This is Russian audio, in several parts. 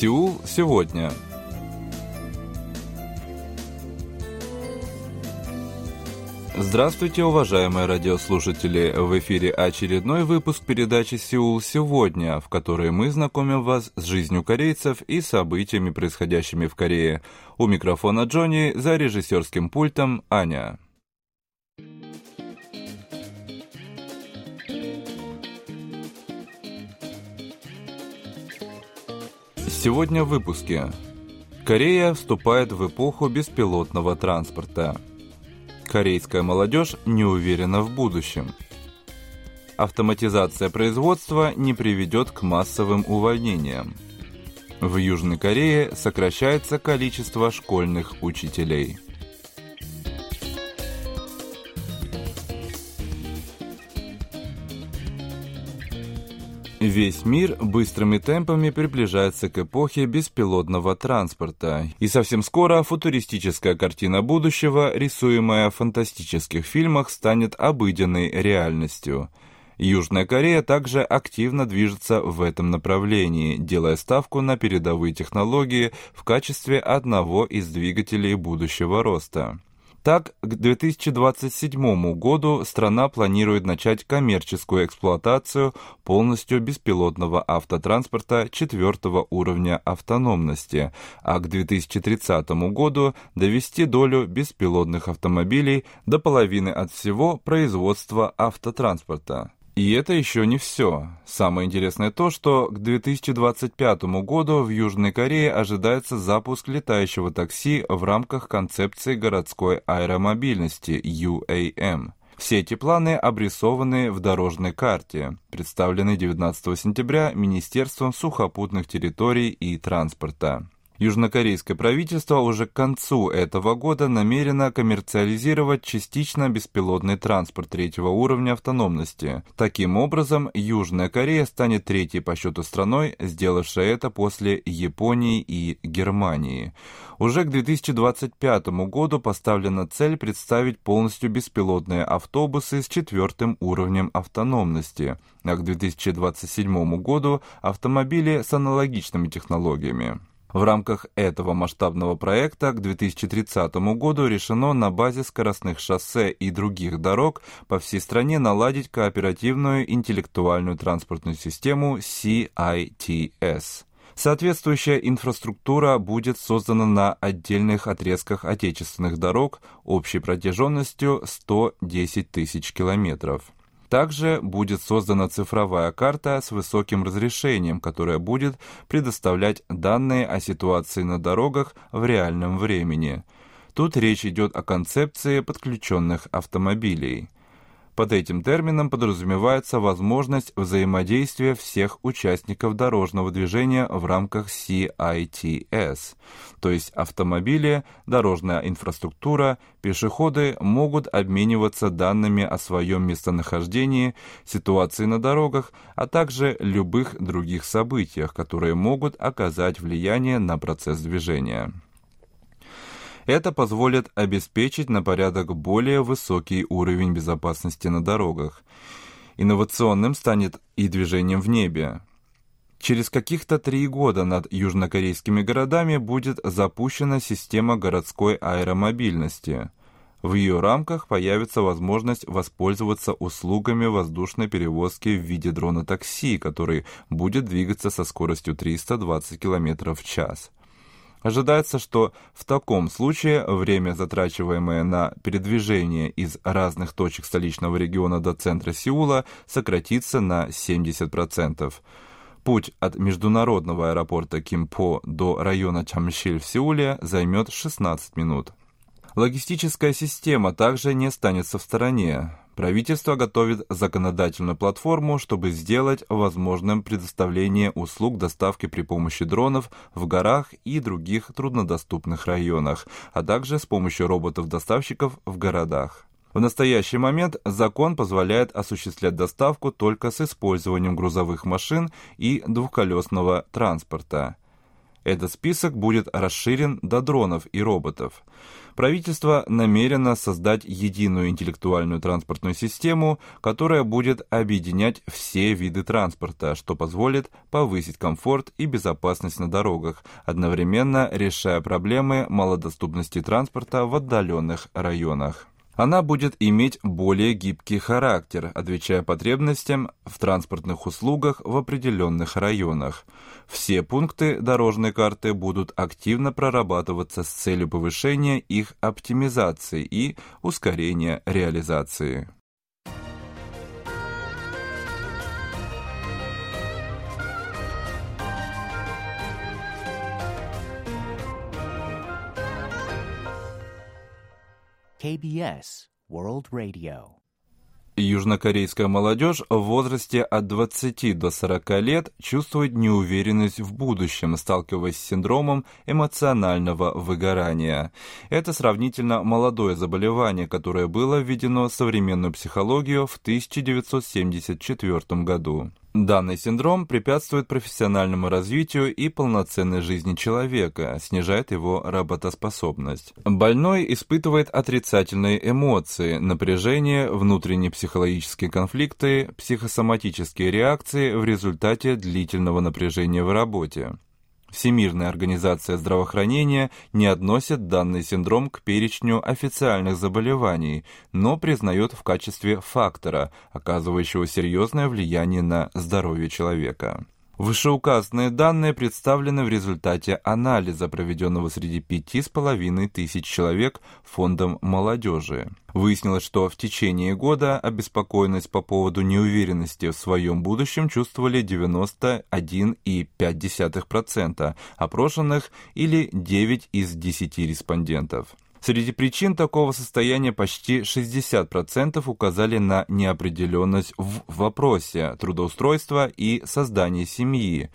Сеул сегодня. Здравствуйте, уважаемые радиослушатели! В эфире очередной выпуск передачи «Сеул сегодня», в которой мы знакомим вас с жизнью корейцев и событиями, происходящими в Корее. У микрофона Джонни, за режиссерским пультом Аня. Сегодня в выпуске. Корея вступает в эпоху беспилотного транспорта. Корейская молодежь не уверена в будущем. Автоматизация производства не приведет к массовым увольнениям. В Южной Корее сокращается количество школьных учителей. Весь мир быстрыми темпами приближается к эпохе беспилотного транспорта, и совсем скоро футуристическая картина будущего, рисуемая в фантастических фильмах, станет обыденной реальностью. Южная Корея также активно движется в этом направлении, делая ставку на передовые технологии в качестве одного из двигателей будущего роста. Так, к 2027 году страна планирует начать коммерческую эксплуатацию полностью беспилотного автотранспорта четвертого уровня автономности, а к 2030 году довести долю беспилотных автомобилей до половины от всего производства автотранспорта. И это еще не все. Самое интересное то, что к 2025 году в Южной Корее ожидается запуск летающего такси в рамках концепции городской аэромобильности UAM. Все эти планы обрисованы в дорожной карте, представленной 19 сентября Министерством сухопутных территорий и транспорта. Южнокорейское правительство уже к концу этого года намерено коммерциализировать частично беспилотный транспорт третьего уровня автономности. Таким образом, Южная Корея станет третьей по счету страной, сделавшей это после Японии и Германии. Уже к 2025 году поставлена цель представить полностью беспилотные автобусы с четвертым уровнем автономности, а к 2027 году автомобили с аналогичными технологиями. В рамках этого масштабного проекта к 2030 году решено на базе скоростных шоссе и других дорог по всей стране наладить кооперативную интеллектуальную транспортную систему CITS. Соответствующая инфраструктура будет создана на отдельных отрезках отечественных дорог общей протяженностью 110 тысяч километров. Также будет создана цифровая карта с высоким разрешением, которая будет предоставлять данные о ситуации на дорогах в реальном времени. Тут речь идет о концепции подключенных автомобилей – под этим термином подразумевается возможность взаимодействия всех участников дорожного движения в рамках CITS, то есть автомобили, дорожная инфраструктура, пешеходы могут обмениваться данными о своем местонахождении, ситуации на дорогах, а также любых других событиях, которые могут оказать влияние на процесс движения. Это позволит обеспечить на порядок более высокий уровень безопасности на дорогах. Инновационным станет и движением в небе. Через каких-то три года над южнокорейскими городами будет запущена система городской аэромобильности. В ее рамках появится возможность воспользоваться услугами воздушной перевозки в виде дрона-такси, который будет двигаться со скоростью 320 км в час. Ожидается, что в таком случае время, затрачиваемое на передвижение из разных точек столичного региона до центра Сеула, сократится на 70%. Путь от международного аэропорта Кимпо до района Чамшиль в Сеуле займет 16 минут. Логистическая система также не останется в стороне. Правительство готовит законодательную платформу, чтобы сделать возможным предоставление услуг доставки при помощи дронов в горах и других труднодоступных районах, а также с помощью роботов-доставщиков в городах. В настоящий момент закон позволяет осуществлять доставку только с использованием грузовых машин и двухколесного транспорта. Этот список будет расширен до дронов и роботов. Правительство намерено создать единую интеллектуальную транспортную систему, которая будет объединять все виды транспорта, что позволит повысить комфорт и безопасность на дорогах, одновременно решая проблемы малодоступности транспорта в отдаленных районах. Она будет иметь более гибкий характер, отвечая потребностям в транспортных услугах в определенных районах. Все пункты дорожной карты будут активно прорабатываться с целью повышения их оптимизации и ускорения реализации. KBS World Radio. Южнокорейская молодежь в возрасте от 20 до 40 лет чувствует неуверенность в будущем, сталкиваясь с синдромом эмоционального выгорания. Это сравнительно молодое заболевание, которое было введено в современную психологию в 1974 году. Данный синдром препятствует профессиональному развитию и полноценной жизни человека, снижает его работоспособность. Больной испытывает отрицательные эмоции, напряжение, внутренние психологические конфликты, психосоматические реакции в результате длительного напряжения в работе. Всемирная организация здравоохранения не относит данный синдром к перечню официальных заболеваний, но признает в качестве фактора, оказывающего серьезное влияние на здоровье человека. Вышеуказанные данные представлены в результате анализа, проведенного среди пяти с половиной тысяч человек Фондом молодежи. Выяснилось, что в течение года обеспокоенность по поводу неуверенности в своем будущем чувствовали 91,5% опрошенных или 9 из 10 респондентов. Среди причин такого состояния почти 60% указали на неопределенность в вопросе трудоустройства и создания семьи.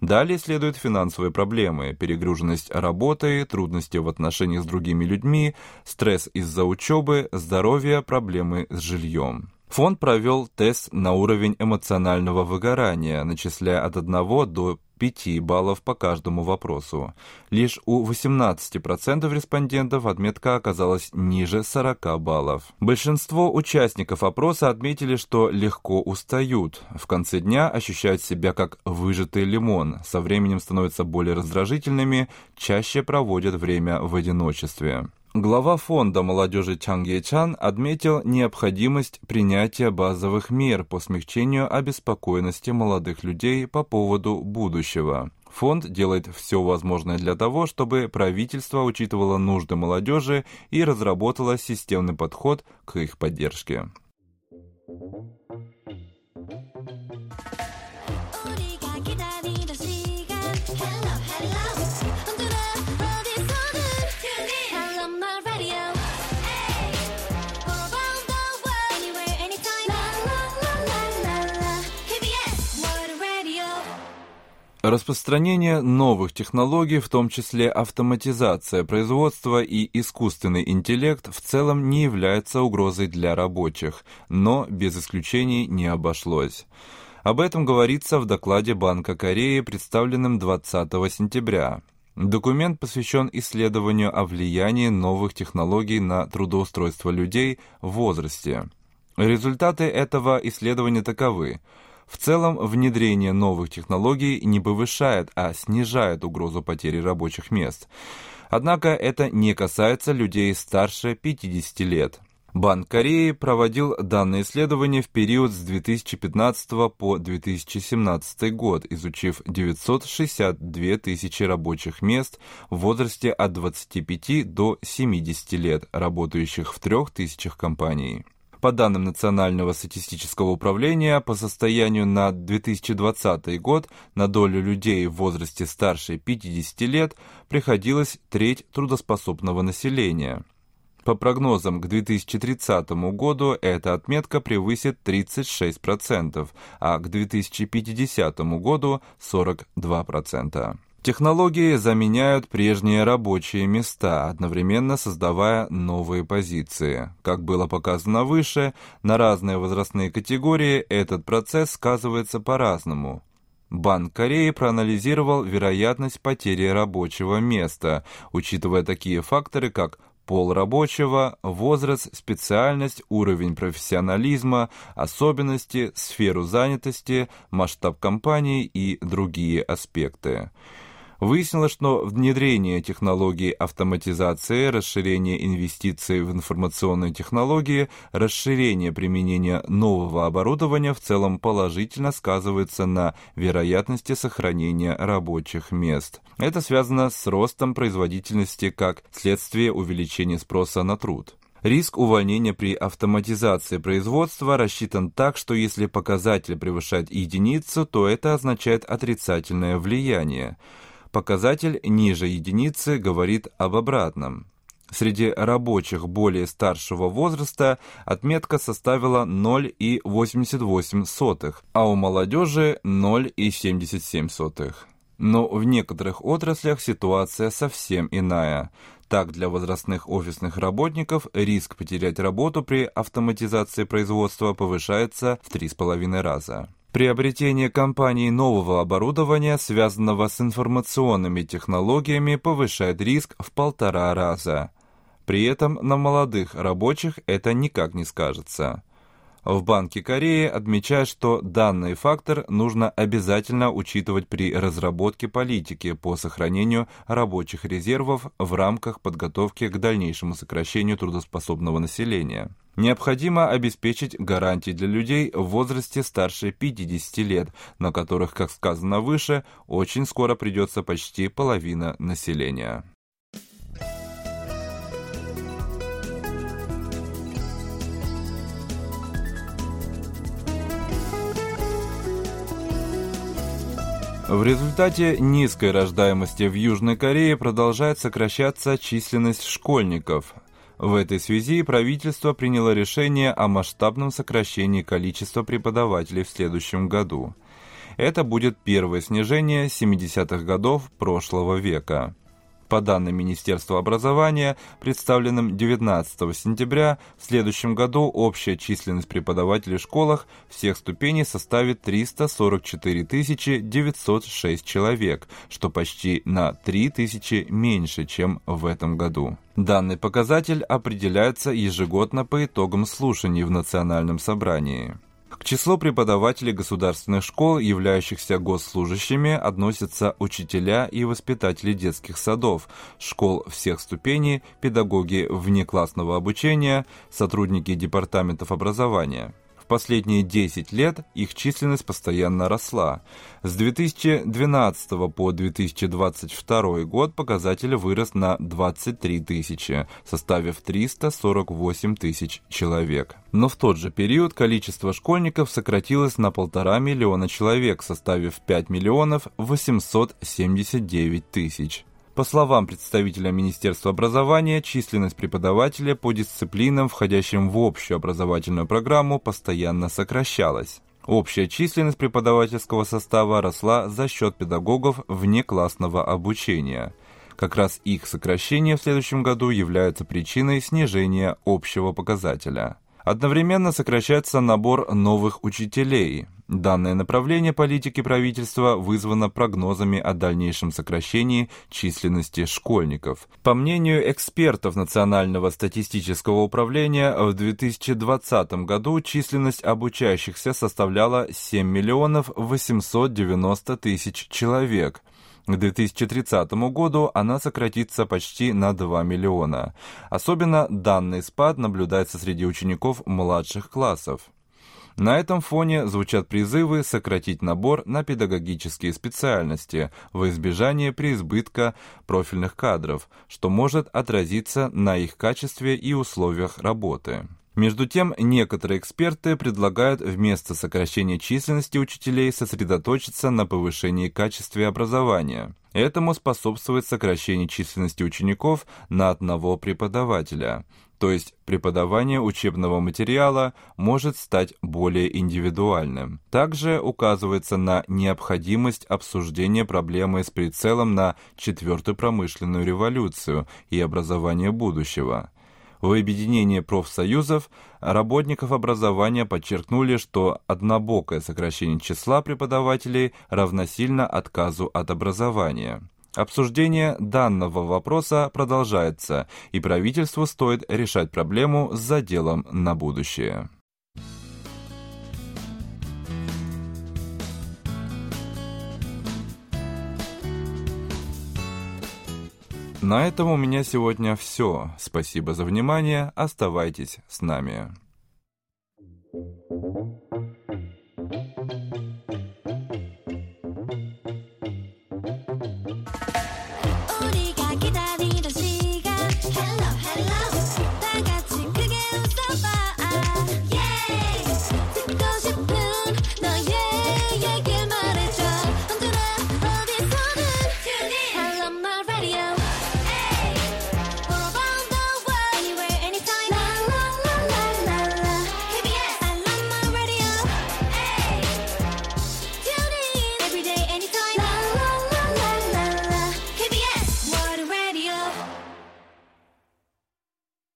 Далее следуют финансовые проблемы, перегруженность работой, трудности в отношениях с другими людьми, стресс из-за учебы, здоровье, проблемы с жильем. Фонд провел тест на уровень эмоционального выгорания, начисляя от 1 до 5 баллов по каждому вопросу. Лишь у 18% респондентов отметка оказалась ниже 40 баллов. Большинство участников опроса отметили, что легко устают. В конце дня ощущают себя как выжатый лимон, со временем становятся более раздражительными, чаще проводят время в одиночестве. Глава фонда молодежи Чанг Ечан отметил необходимость принятия базовых мер по смягчению обеспокоенности молодых людей по поводу будущего. Фонд делает все возможное для того, чтобы правительство учитывало нужды молодежи и разработало системный подход к их поддержке. Распространение новых технологий, в том числе автоматизация производства и искусственный интеллект, в целом не является угрозой для рабочих, но без исключений не обошлось. Об этом говорится в докладе Банка Кореи, представленном 20 сентября. Документ посвящен исследованию о влиянии новых технологий на трудоустройство людей в возрасте. Результаты этого исследования таковы – в целом, внедрение новых технологий не повышает, а снижает угрозу потери рабочих мест. Однако это не касается людей старше 50 лет. Банк Кореи проводил данное исследование в период с 2015 по 2017 год, изучив 962 тысячи рабочих мест в возрасте от 25 до 70 лет, работающих в 3000 компаний. По данным Национального статистического управления, по состоянию на 2020 год на долю людей в возрасте старше 50 лет приходилось треть трудоспособного населения. По прогнозам к 2030 году эта отметка превысит 36%, а к 2050 году 42%. Технологии заменяют прежние рабочие места, одновременно создавая новые позиции. Как было показано выше, на разные возрастные категории этот процесс сказывается по-разному. Банк Кореи проанализировал вероятность потери рабочего места, учитывая такие факторы, как пол рабочего, возраст, специальность, уровень профессионализма, особенности, сферу занятости, масштаб компании и другие аспекты. Выяснилось, что внедрение технологий автоматизации, расширение инвестиций в информационные технологии, расширение применения нового оборудования в целом положительно сказывается на вероятности сохранения рабочих мест. Это связано с ростом производительности как следствие увеличения спроса на труд. Риск увольнения при автоматизации производства рассчитан так, что если показатель превышает единицу, то это означает отрицательное влияние. Показатель ниже единицы говорит об обратном. Среди рабочих более старшего возраста отметка составила 0,88, а у молодежи 0,77. Но в некоторых отраслях ситуация совсем иная. Так, для возрастных офисных работников риск потерять работу при автоматизации производства повышается в 3,5 раза. Приобретение компанией нового оборудования, связанного с информационными технологиями, повышает риск в полтора раза. При этом на молодых рабочих это никак не скажется. В Банке Кореи отмечают, что данный фактор нужно обязательно учитывать при разработке политики по сохранению рабочих резервов в рамках подготовки к дальнейшему сокращению трудоспособного населения. Необходимо обеспечить гарантии для людей в возрасте старше 50 лет, на которых, как сказано выше, очень скоро придется почти половина населения. В результате низкой рождаемости в Южной Корее продолжает сокращаться численность школьников. В этой связи правительство приняло решение о масштабном сокращении количества преподавателей в следующем году. Это будет первое снижение 70-х годов прошлого века. По данным Министерства образования, представленным 19 сентября, в следующем году общая численность преподавателей в школах всех ступеней составит 344 906 человек, что почти на 3 тысячи меньше, чем в этом году. Данный показатель определяется ежегодно по итогам слушаний в Национальном собрании. К числу преподавателей государственных школ, являющихся госслужащими, относятся учителя и воспитатели детских садов, школ всех ступеней, педагоги внеклассного обучения, сотрудники департаментов образования последние 10 лет их численность постоянно росла. С 2012 по 2022 год показатель вырос на 23 тысячи, составив 348 тысяч человек. Но в тот же период количество школьников сократилось на полтора миллиона человек, составив 5 миллионов 879 тысяч. По словам представителя Министерства образования, численность преподавателя по дисциплинам, входящим в общую образовательную программу, постоянно сокращалась. Общая численность преподавательского состава росла за счет педагогов внеклассного обучения. Как раз их сокращение в следующем году является причиной снижения общего показателя. Одновременно сокращается набор новых учителей. Данное направление политики правительства вызвано прогнозами о дальнейшем сокращении численности школьников. По мнению экспертов Национального статистического управления, в 2020 году численность обучающихся составляла 7 миллионов 890 тысяч человек – к 2030 году она сократится почти на 2 миллиона. Особенно данный спад наблюдается среди учеников младших классов. На этом фоне звучат призывы сократить набор на педагогические специальности во избежание преизбытка профильных кадров, что может отразиться на их качестве и условиях работы. Между тем, некоторые эксперты предлагают вместо сокращения численности учителей сосредоточиться на повышении качества образования. Этому способствует сокращение численности учеников на одного преподавателя. То есть преподавание учебного материала может стать более индивидуальным. Также указывается на необходимость обсуждения проблемы с прицелом на четвертую промышленную революцию и образование будущего. В объединении профсоюзов работников образования подчеркнули, что однобокое сокращение числа преподавателей равносильно отказу от образования. Обсуждение данного вопроса продолжается, и правительству стоит решать проблему с заделом на будущее. На этом у меня сегодня все. Спасибо за внимание. Оставайтесь с нами.